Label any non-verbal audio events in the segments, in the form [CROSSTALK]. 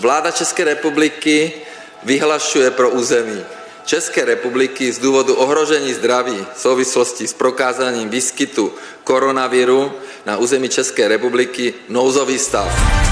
Vláda České republiky vyhlašuje pro území České republiky z důvodu ohrožení zdraví v souvislosti s prokázáním výskytu koronaviru na území České republiky nouzový stav.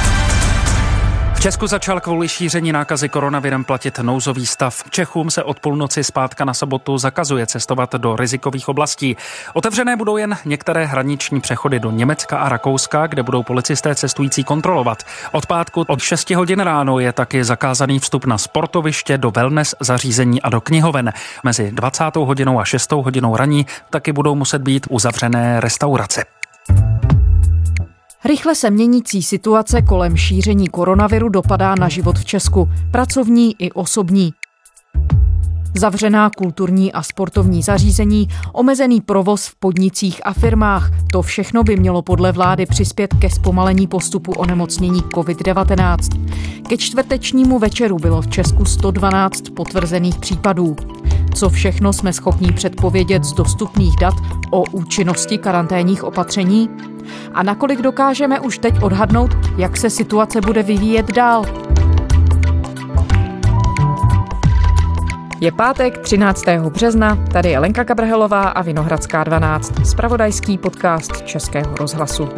V Česku začal kvůli šíření nákazy koronavirem platit nouzový stav. Čechům se od půlnoci zpátka na sobotu zakazuje cestovat do rizikových oblastí. Otevřené budou jen některé hraniční přechody do Německa a Rakouska, kde budou policisté cestující kontrolovat. Od pátku od 6 hodin ráno je taky zakázaný vstup na sportoviště, do wellness zařízení a do knihoven. Mezi 20. hodinou a 6. hodinou raní taky budou muset být uzavřené restaurace. Rychle se měnící situace kolem šíření koronaviru dopadá na život v Česku, pracovní i osobní. Zavřená kulturní a sportovní zařízení, omezený provoz v podnicích a firmách. To všechno by mělo podle vlády přispět ke zpomalení postupu onemocnění COVID-19. Ke čtvrtečnímu večeru bylo v Česku 112 potvrzených případů. Co všechno jsme schopni předpovědět z dostupných dat o účinnosti karanténních opatření? A nakolik dokážeme už teď odhadnout, jak se situace bude vyvíjet dál? Je pátek 13. března, tady je Lenka Kabrhelová a Vinohradská 12, spravodajský podcast Českého rozhlasu.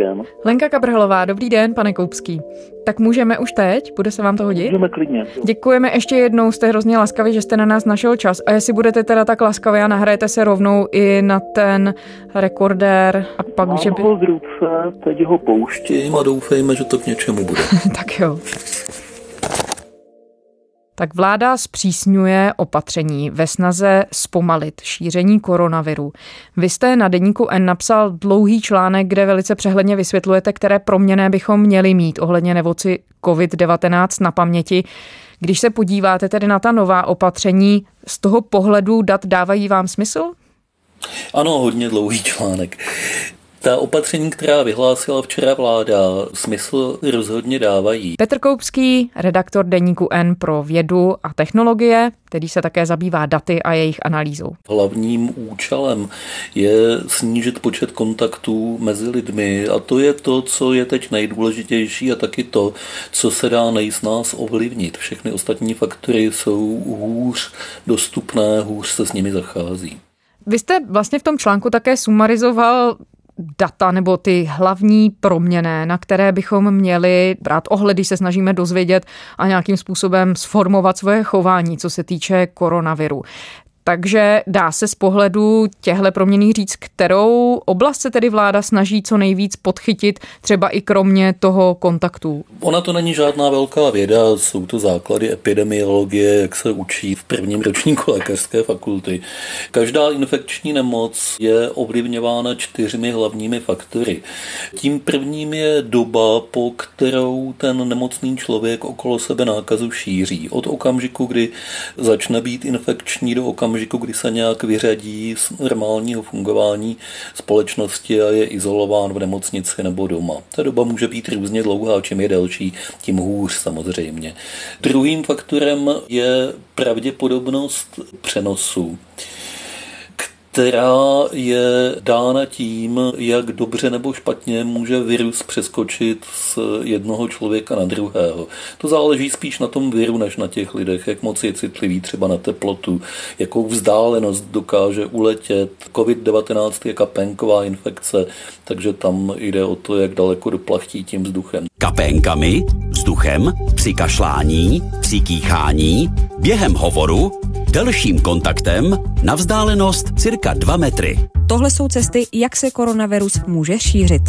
Den. Lenka Kabrhelová, dobrý den, pane Koupský. Tak můžeme už teď? Bude se vám to hodit? Můžeme klidně. Děkujeme ještě jednou, jste hrozně laskaví, že jste na nás našel čas. A jestli budete teda tak laskaví a nahrajete se rovnou i na ten rekordér a pak, Mám že by... ho v ruce, teď ho pouštím a doufejme, že to k něčemu bude. [LAUGHS] tak jo. Tak vláda zpřísňuje opatření ve snaze zpomalit šíření koronaviru. Vy jste na deníku N napsal dlouhý článek, kde velice přehledně vysvětlujete, které proměny bychom měli mít ohledně nevoci COVID-19 na paměti. Když se podíváte tedy na ta nová opatření, z toho pohledu dat dávají vám smysl? Ano, hodně dlouhý článek. Ta opatření, která vyhlásila včera vláda, smysl rozhodně dávají. Petr Koupský, redaktor deníku N pro vědu a technologie, který se také zabývá daty a jejich analýzou. Hlavním účelem je snížit počet kontaktů mezi lidmi a to je to, co je teď nejdůležitější a taky to, co se dá nejsnás ovlivnit. Všechny ostatní faktory jsou hůř dostupné, hůř se s nimi zachází. Vy jste vlastně v tom článku také sumarizoval data nebo ty hlavní proměny, na které bychom měli brát ohled, když se snažíme dozvědět a nějakým způsobem sformovat svoje chování, co se týče koronaviru. Takže dá se z pohledu těchto proměných říct, kterou oblast se tedy vláda snaží co nejvíc podchytit, třeba i kromě toho kontaktu? Ona to není žádná velká věda, jsou to základy epidemiologie, jak se učí v prvním ročníku lékařské fakulty. Každá infekční nemoc je ovlivňována čtyřmi hlavními faktory. Tím prvním je doba, po kterou ten nemocný člověk okolo sebe nákazu šíří. Od okamžiku, kdy začne být infekční do okamžiku, okamžiku, kdy se nějak vyřadí z normálního fungování společnosti a je izolován v nemocnici nebo doma. Ta doba může být různě dlouhá, čím je delší, tím hůř samozřejmě. Druhým faktorem je pravděpodobnost přenosu která je dána tím, jak dobře nebo špatně může virus přeskočit z jednoho člověka na druhého. To záleží spíš na tom viru, než na těch lidech, jak moc je citlivý třeba na teplotu, jakou vzdálenost dokáže uletět. COVID-19 je kapénková infekce, takže tam jde o to, jak daleko doplachtí tím vzduchem. Kapénkami, vzduchem, při kašlání, při kýchání, během hovoru, delším kontaktem na vzdálenost cirka 2 metry. Tohle jsou cesty, jak se koronavirus může šířit.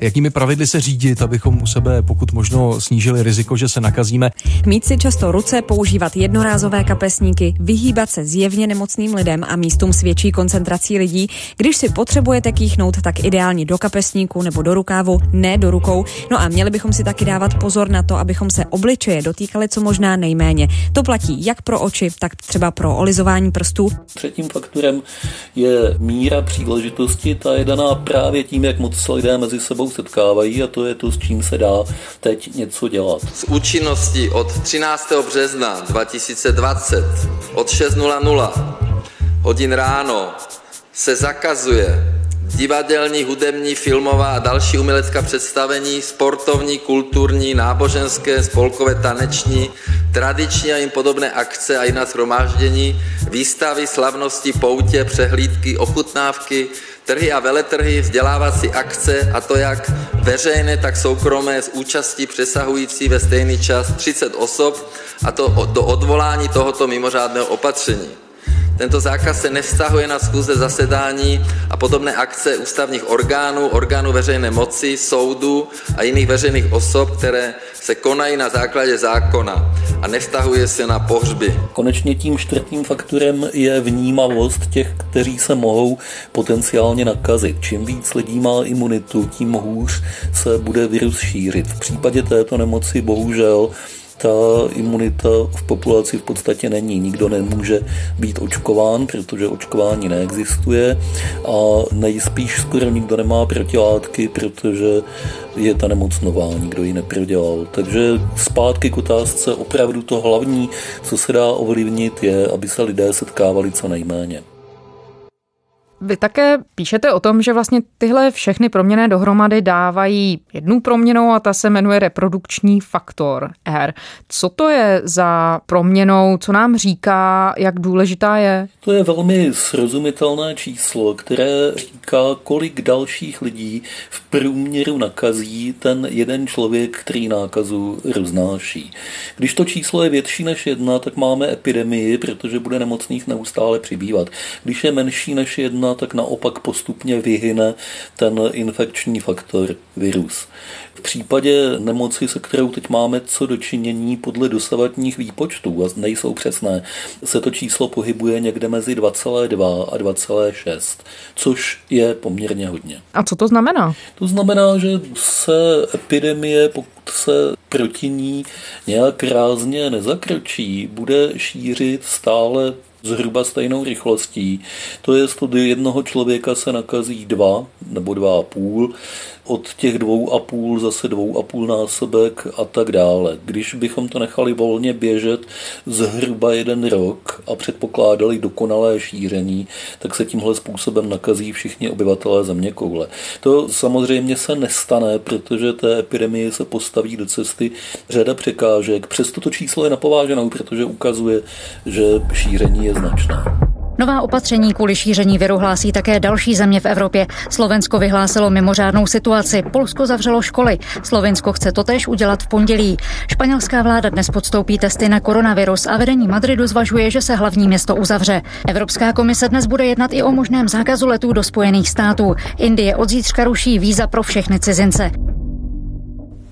Jakými pravidly se řídit, abychom u sebe pokud možno snížili riziko, že se nakazíme? Mít si často ruce, používat jednorázové kapesníky, vyhýbat se zjevně nemocným lidem a místům s větší koncentrací lidí. Když si potřebujete kýchnout, tak ideálně do kapesníku nebo do rukávu, ne do rukou. No a měli bychom si taky dávat pozor na to, abychom se obličeje dotýkali co možná nejméně. To platí jak pro oči, tak třeba pro olizování prstů. Třetím faktorem je míra příležitosti, ta je daná právě tím, jak moc se lidé mezi sebou setkávají a to je to, s čím se dá teď něco dělat. S účinností od 13. března 2020 od 6.00 hodin ráno se zakazuje divadelní, hudební, filmová a další umělecká představení, sportovní, kulturní, náboženské, spolkové, taneční, tradiční a jim podobné akce a jiná shromáždění, výstavy, slavnosti, poutě, přehlídky, ochutnávky, trhy a veletrhy, vzdělávací akce, a to jak veřejné, tak soukromé, s účastí přesahující ve stejný čas 30 osob, a to do odvolání tohoto mimořádného opatření. Tento zákaz se nevztahuje na schůze zasedání a podobné akce ústavních orgánů, orgánů veřejné moci, soudů a jiných veřejných osob, které se konají na základě zákona a nevztahuje se na pohřby. Konečně tím čtvrtým faktorem je vnímavost těch, kteří se mohou potenciálně nakazit. Čím víc lidí má imunitu, tím hůř se bude virus šířit. V případě této nemoci bohužel ta imunita v populaci v podstatě není. Nikdo nemůže být očkován, protože očkování neexistuje a nejspíš skoro nikdo nemá protilátky, protože je ta nemoc nová, nikdo ji neprodělal. Takže zpátky k otázce opravdu to hlavní, co se dá ovlivnit, je, aby se lidé setkávali co nejméně. Vy také píšete o tom, že vlastně tyhle všechny proměny dohromady dávají jednu proměnou a ta se jmenuje reprodukční faktor R. Co to je za proměnou, co nám říká, jak důležitá je? To je velmi srozumitelné číslo, které říká, kolik dalších lidí v průměru nakazí ten jeden člověk, který nákazu roznáší. Když to číslo je větší než jedna, tak máme epidemii, protože bude nemocných neustále přibývat. Když je menší než jedna, jedna, tak naopak postupně vyhyne ten infekční faktor virus. V případě nemoci, se kterou teď máme co dočinění podle dosavatních výpočtů, a nejsou přesné, se to číslo pohybuje někde mezi 2,2 a 2,6, což je poměrně hodně. A co to znamená? To znamená, že se epidemie, pokud se proti ní nějak rázně nezakročí, bude šířit stále zhruba stejnou rychlostí. To je, od jednoho člověka se nakazí dva nebo dva a půl, od těch dvou a půl zase dvou a půl násobek a tak dále. Když bychom to nechali volně běžet zhruba jeden rok a předpokládali dokonalé šíření, tak se tímhle způsobem nakazí všichni obyvatelé země koule. To samozřejmě se nestane, protože té epidemii se postaví do cesty řada překážek. Přesto to číslo je napováženou, protože ukazuje, že šíření je značné. Nová opatření kvůli šíření viru hlásí také další země v Evropě. Slovensko vyhlásilo mimořádnou situaci, Polsko zavřelo školy, Slovensko chce totéž udělat v pondělí. Španělská vláda dnes podstoupí testy na koronavirus a vedení Madridu zvažuje, že se hlavní město uzavře. Evropská komise dnes bude jednat i o možném zákazu letů do Spojených států. Indie od zítřka ruší víza pro všechny cizince.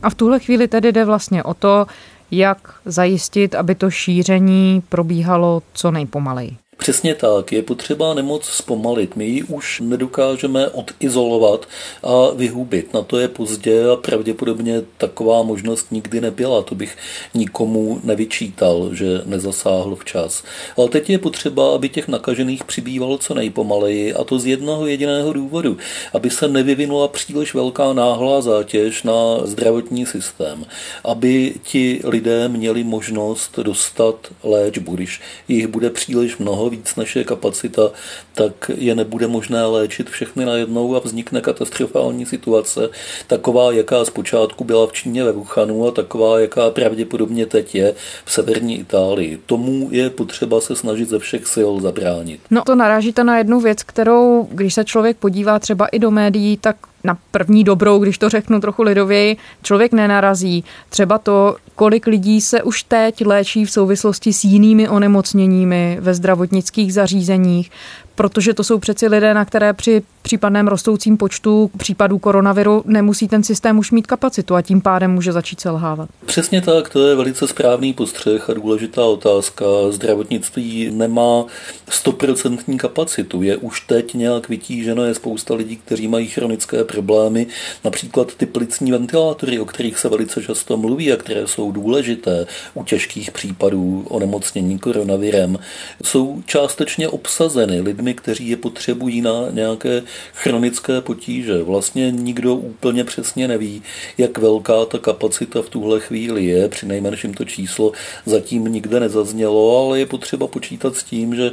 A v tuhle chvíli tedy jde vlastně o to, jak zajistit, aby to šíření probíhalo co nejpomaleji. Přesně tak, je potřeba nemoc zpomalit. My ji už nedokážeme odizolovat a vyhubit. Na to je pozdě a pravděpodobně taková možnost nikdy nebyla. To bych nikomu nevyčítal, že nezasáhl včas. Ale teď je potřeba, aby těch nakažených přibývalo co nejpomaleji a to z jednoho jediného důvodu, aby se nevyvinula příliš velká náhlá zátěž na zdravotní systém, aby ti lidé měli možnost dostat léčbu, když jich bude příliš mnoho víc než je kapacita, tak je nebude možné léčit všechny najednou a vznikne katastrofální situace, taková, jaká zpočátku byla v Číně ve Wuhanu a taková, jaká pravděpodobně teď je v severní Itálii. Tomu je potřeba se snažit ze všech sil zabránit. No to narážíte na jednu věc, kterou, když se člověk podívá třeba i do médií, tak na první dobrou, když to řeknu trochu lidověji, člověk nenarazí. Třeba to, kolik lidí se už teď léčí v souvislosti s jinými onemocněními ve zdravotnických zařízeních, protože to jsou přeci lidé, na které při případném rostoucím počtu případů koronaviru nemusí ten systém už mít kapacitu a tím pádem může začít selhávat. Přesně tak, to je velice správný postřeh a důležitá otázka. Zdravotnictví nemá stoprocentní kapacitu, je už teď nějak vytíženo, je spousta lidí, kteří mají chronické problémy, například ty plicní ventilátory, o kterých se velice často mluví a které jsou důležité u těžkých případů onemocnění koronavirem, jsou částečně obsazeny lidmi, kteří je potřebují na nějaké chronické potíže. Vlastně nikdo úplně přesně neví, jak velká ta kapacita v tuhle chvíli je. Při nejmenším to číslo zatím nikde nezaznělo, ale je potřeba počítat s tím, že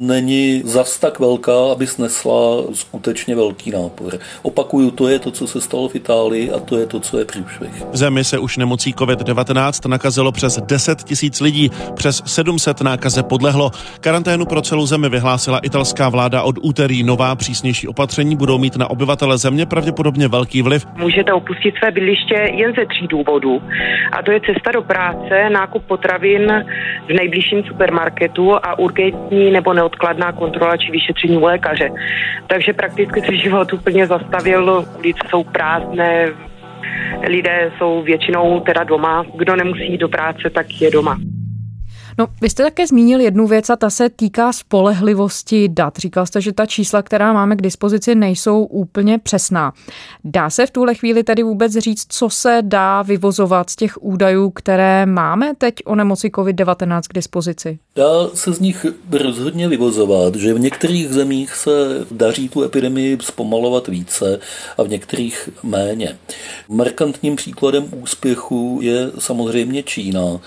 není zas tak velká, aby snesla skutečně velký nápor. Opakuju, to je to, co se stalo v Itálii a to je to, co je průšvih. V zemi se už nemocí COVID-19 nakazilo přes 10 tisíc lidí, přes 700 nákaze podlehlo. Karanténu pro celou zemi vyhlásila italská vláda od úterý. Nová přísnější opatření budou mít na obyvatele země pravděpodobně velký vliv. Můžete opustit své bydliště jen ze tří důvodů. A to je cesta do práce, nákup potravin v nejbližším supermarketu a urgentní nebo neodkladná kontrola či vyšetření u lékaře. Takže prakticky se život úplně zastavil, ulice jsou prázdné, lidé jsou většinou teda doma. Kdo nemusí do práce, tak je doma. No, vy jste také zmínil jednu věc a ta se týká spolehlivosti dat. Říkal jste, že ta čísla, která máme k dispozici, nejsou úplně přesná. Dá se v tuhle chvíli tedy vůbec říct, co se dá vyvozovat z těch údajů, které máme teď o nemoci COVID-19 k dispozici? Dá se z nich rozhodně vyvozovat, že v některých zemích se daří tu epidemii zpomalovat více a v některých méně. Markantním příkladem úspěchu je samozřejmě Čína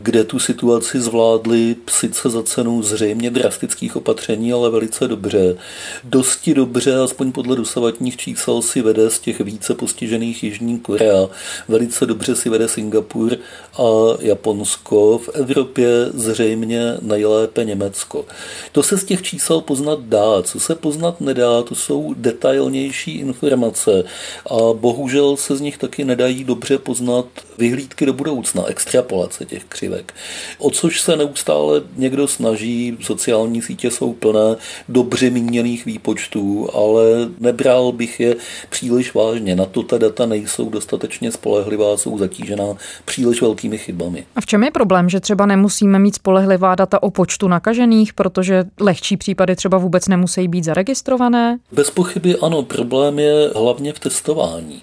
kde tu situaci zvládli sice za cenu zřejmě drastických opatření, ale velice dobře. Dosti dobře, aspoň podle dosavatních čísel, si vede z těch více postižených Jižní Korea. Velice dobře si vede Singapur a Japonsko. V Evropě zřejmě nejlépe Německo. To se z těch čísel poznat dá. Co se poznat nedá, to jsou detailnější informace a bohužel se z nich taky nedají dobře poznat vyhlídky do budoucna, extrapolace těch křiv křivek. O což se neustále někdo snaží, sociální sítě jsou plné dobře míněných výpočtů, ale nebral bych je příliš vážně. Na to ta data nejsou dostatečně spolehlivá, jsou zatížená příliš velkými chybami. A v čem je problém, že třeba nemusíme mít spolehlivá data o počtu nakažených, protože lehčí případy třeba vůbec nemusí být zaregistrované? Bez pochyby ano, problém je hlavně v testování.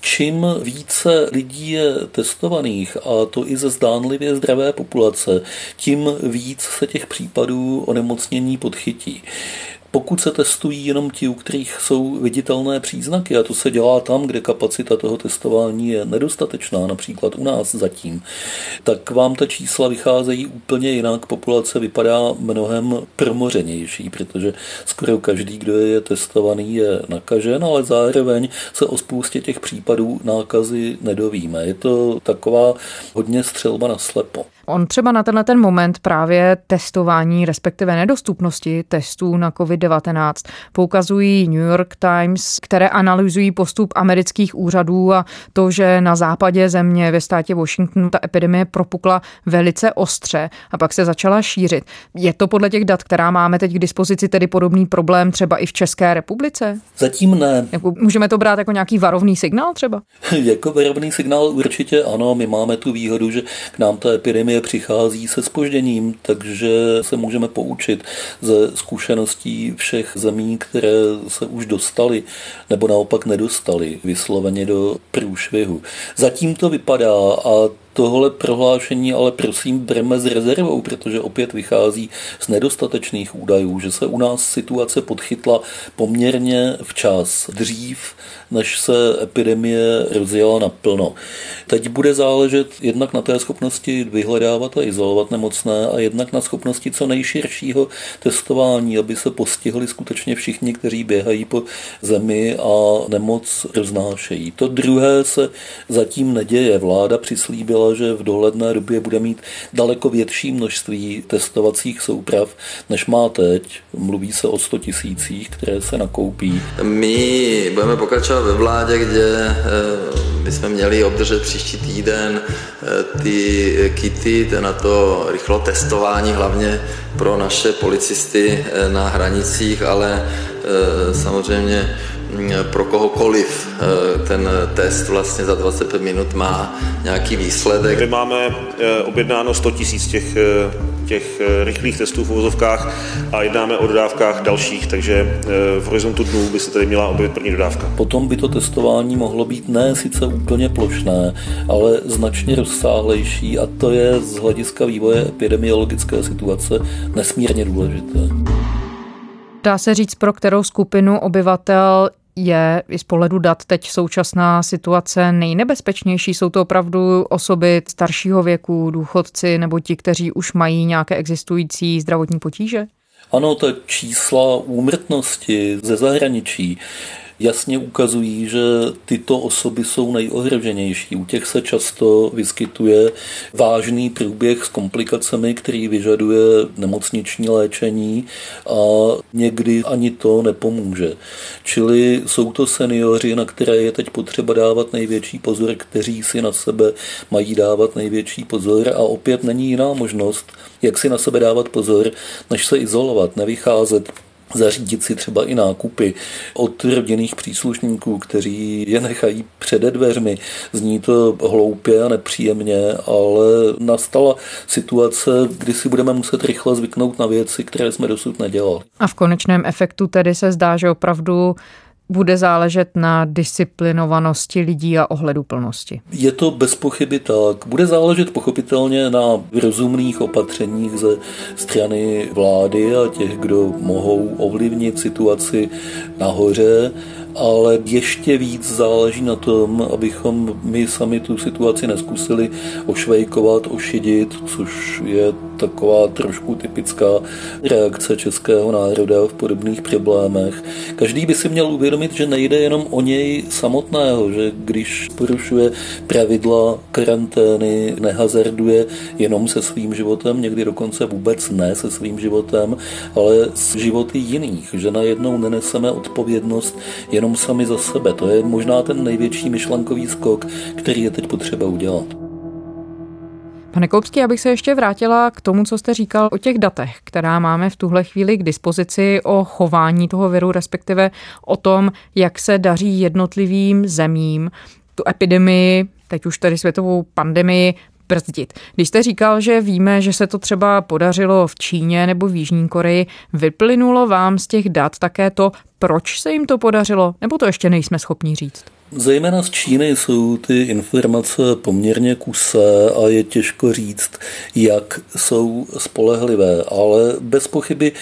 Čím více lidí je testovaných, a to i ze zdánlivě zdravé populace, tím víc se těch případů onemocnění podchytí. Pokud se testují jenom ti, u kterých jsou viditelné příznaky, a to se dělá tam, kde kapacita toho testování je nedostatečná, například u nás zatím, tak vám ta čísla vycházejí úplně jinak. Populace vypadá mnohem promořenější, protože skoro každý, kdo je testovaný, je nakažen, ale zároveň se o spoustě těch případů nákazy nedovíme. Je to taková hodně střelba na slepo. On třeba na tenhle ten moment právě testování, respektive nedostupnosti testů na COVID-19 poukazují New York Times, které analyzují postup amerických úřadů a to, že na západě země ve státě Washington ta epidemie propukla velice ostře a pak se začala šířit. Je to podle těch dat, která máme teď k dispozici, tedy podobný problém třeba i v České republice? Zatím ne. Jako, můžeme to brát jako nějaký varovný signál třeba? [LAUGHS] jako varovný signál určitě ano, my máme tu výhodu, že k nám ta epidemie přichází se spožděním, takže se můžeme poučit ze zkušeností všech zemí, které se už dostali nebo naopak nedostali vysloveně do průšvihu. Zatím to vypadá a Tohle prohlášení ale prosím bereme s rezervou, protože opět vychází z nedostatečných údajů, že se u nás situace podchytla poměrně včas, dřív, než se epidemie rozjela naplno. Teď bude záležet jednak na té schopnosti vyhledávat a izolovat nemocné a jednak na schopnosti co nejširšího testování, aby se postihli skutečně všichni, kteří běhají po zemi a nemoc roznášejí. To druhé se zatím neděje. Vláda přislíbila že v dohledné době bude mít daleko větší množství testovacích souprav, než má teď. Mluví se o 100 tisících, které se nakoupí. My budeme pokračovat ve vládě, kde bychom eh, měli obdržet příští týden eh, ty kity na to rychlo testování, hlavně pro naše policisty eh, na hranicích, ale samozřejmě pro kohokoliv eh, ten test vlastně za 25 minut má nějaký výsledek. My máme eh, objednáno 100 tisíc těch, eh, těch rychlých testů v uvozovkách a jednáme o dodávkách dalších, takže v horizontu dnů by se tady měla objevit první dodávka. Potom by to testování mohlo být ne sice úplně plošné, ale značně rozsáhlejší a to je z hlediska vývoje epidemiologické situace nesmírně důležité. Dá se říct, pro kterou skupinu obyvatel je i z pohledu dat teď současná situace nejnebezpečnější? Jsou to opravdu osoby staršího věku, důchodci nebo ti, kteří už mají nějaké existující zdravotní potíže? Ano, ta čísla úmrtnosti ze zahraničí jasně ukazují, že tyto osoby jsou nejohroženější. U těch se často vyskytuje vážný průběh s komplikacemi, který vyžaduje nemocniční léčení a někdy ani to nepomůže. Čili jsou to seniori, na které je teď potřeba dávat největší pozor, kteří si na sebe mají dávat největší pozor a opět není jiná možnost, jak si na sebe dávat pozor, než se izolovat, nevycházet zařídit si třeba i nákupy od rodinných příslušníků, kteří je nechají před dveřmi. Zní to hloupě a nepříjemně, ale nastala situace, kdy si budeme muset rychle zvyknout na věci, které jsme dosud nedělali. A v konečném efektu tedy se zdá, že opravdu bude záležet na disciplinovanosti lidí a ohleduplnosti. Je to bez pochyby tak. Bude záležet pochopitelně na rozumných opatřeních ze strany vlády a těch, kdo mohou ovlivnit situaci nahoře ale ještě víc záleží na tom, abychom my sami tu situaci neskusili ošvejkovat, ošidit, což je taková trošku typická reakce českého národa v podobných problémech. Každý by si měl uvědomit, že nejde jenom o něj samotného, že když porušuje pravidla karantény, nehazarduje jenom se svým životem, někdy dokonce vůbec ne se svým životem, ale s životy jiných, že najednou neneseme odpovědnost jenom sami za sebe. To je možná ten největší myšlenkový skok, který je teď potřeba udělat. Pane Koupský, abych se ještě vrátila k tomu, co jste říkal o těch datech, která máme v tuhle chvíli k dispozici o chování toho viru, respektive o tom, jak se daří jednotlivým zemím tu epidemii, teď už tady světovou pandemii, brzdit. Když jste říkal, že víme, že se to třeba podařilo v Číně nebo v Jižní Koreji, vyplynulo vám z těch dat také to, proč se jim to podařilo, nebo to ještě nejsme schopni říct? Zejména z Číny jsou ty informace poměrně kusé a je těžko říct, jak jsou spolehlivé, ale bez pochyby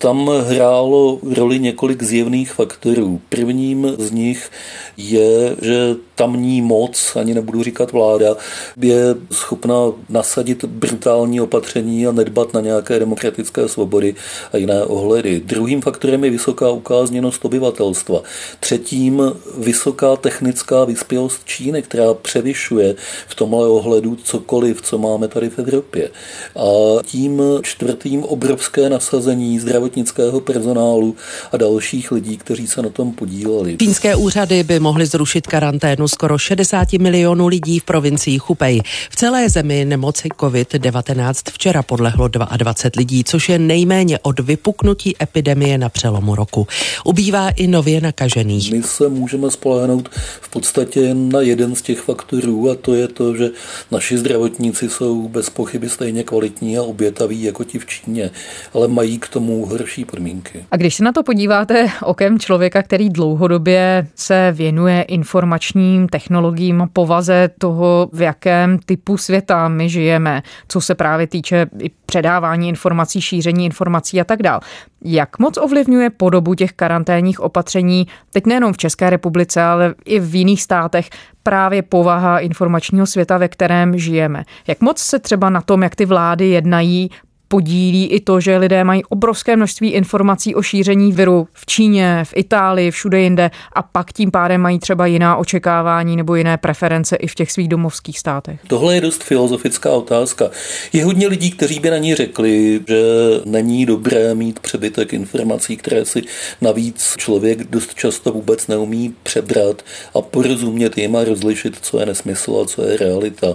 tam hrálo roli několik zjevných faktorů. Prvním z nich je, že tamní moc, ani nebudu říkat vláda, je schopna nasadit brutální opatření a nedbat na nějaké demokratické svobody a jiné ohledy. Druhým faktorem je vysoká ukázněnost obyvatelstva. Třetím vysoká technická vyspělost Číny, která převyšuje v tomhle ohledu cokoliv, co máme tady v Evropě. A tím čtvrtým obrovské nasazení zdravotnického personálu a dalších lidí, kteří se na tom podíleli. Čínské úřady by mohly zrušit karanténu skoro 60 milionů lidí v provincii Chupej. V celé zemi nemoci COVID-19 včera podlehlo 22 lidí, což je nejméně od vypuknutí epidemie na přelomu roku. Ubývá i nově nakažených. My se můžeme spolehnout v podstatě na jeden z těch faktorů a to je to, že naši zdravotníci jsou bez pochyby stejně kvalitní a obětaví jako ti v Číně, ale mají k tomu horší podmínky. A když se na to podíváte okem člověka, který dlouhodobě se věnuje informačním technologiím, povaze toho, v jakém typu světa my žijeme, co se právě týče i předávání informací, šíření informací a tak dál. Jak moc ovlivňuje podobu těch karanténních opatření, teď nejenom v České republice, ale i v jiných státech, právě povaha informačního světa, ve kterém žijeme? Jak moc se třeba na tom, jak ty vlády jednají, podílí i to, že lidé mají obrovské množství informací o šíření viru v Číně, v Itálii, všude jinde a pak tím pádem mají třeba jiná očekávání nebo jiné preference i v těch svých domovských státech. Tohle je dost filozofická otázka. Je hodně lidí, kteří by na ní řekli, že není dobré mít přebytek informací, které si navíc člověk dost často vůbec neumí přebrat a porozumět jim a rozlišit, co je nesmysl a co je realita.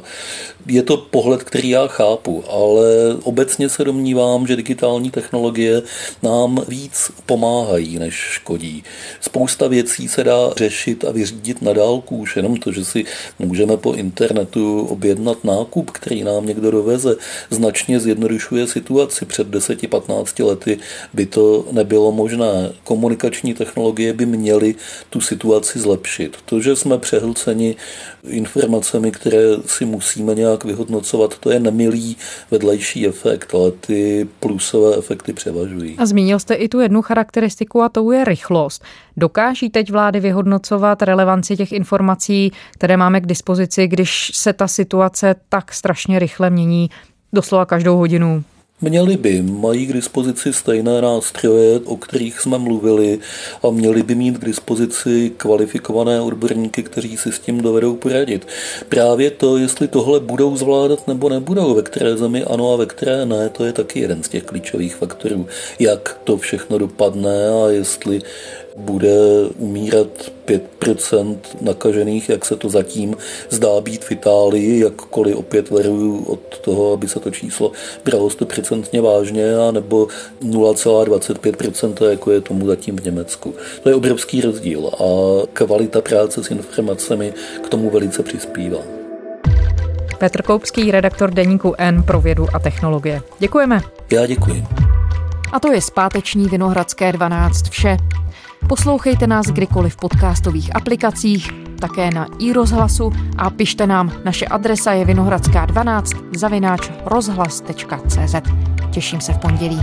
Je to pohled, který já chápu, ale obecně se domnívám, že digitální technologie nám víc pomáhají, než škodí. Spousta věcí se dá řešit a vyřídit na dálku, už jenom to, že si můžeme po internetu objednat nákup, který nám někdo doveze, značně zjednodušuje situaci. Před 10-15 lety by to nebylo možné. Komunikační technologie by měly tu situaci zlepšit. To, že jsme přehlceni informacemi, které si musíme nějak vyhodnocovat, to je nemilý vedlejší efekt, ale ty plusové efekty převažují. A zmínil jste i tu jednu charakteristiku a to je rychlost. Dokáží teď vlády vyhodnocovat relevanci těch informací, které máme k dispozici, když se ta situace tak strašně rychle mění, doslova každou hodinu? Měli by, mají k dispozici stejné nástroje, o kterých jsme mluvili a měli by mít k dispozici kvalifikované odborníky, kteří si s tím dovedou poradit. Právě to, jestli tohle budou zvládat nebo nebudou, ve které zemi ano a ve které ne, to je taky jeden z těch klíčových faktorů, jak to všechno dopadne a jestli bude umírat 5% nakažených, jak se to zatím zdá být v Itálii, jakkoliv opět varuju od toho, aby se to číslo bralo 100% vážně, a nebo 0,25%, jako je tomu zatím v Německu. To je obrovský rozdíl a kvalita práce s informacemi k tomu velice přispívá. Petr Koupský, redaktor deníku N pro vědu a technologie. Děkujeme. Já děkuji. A to je zpáteční Vinohradské 12 vše. Poslouchejte nás kdykoliv v podcastových aplikacích, také na i rozhlasu a pište nám. Naše adresa je vinohradská 12 zavináč rozhlas.cz. Těším se v pondělí.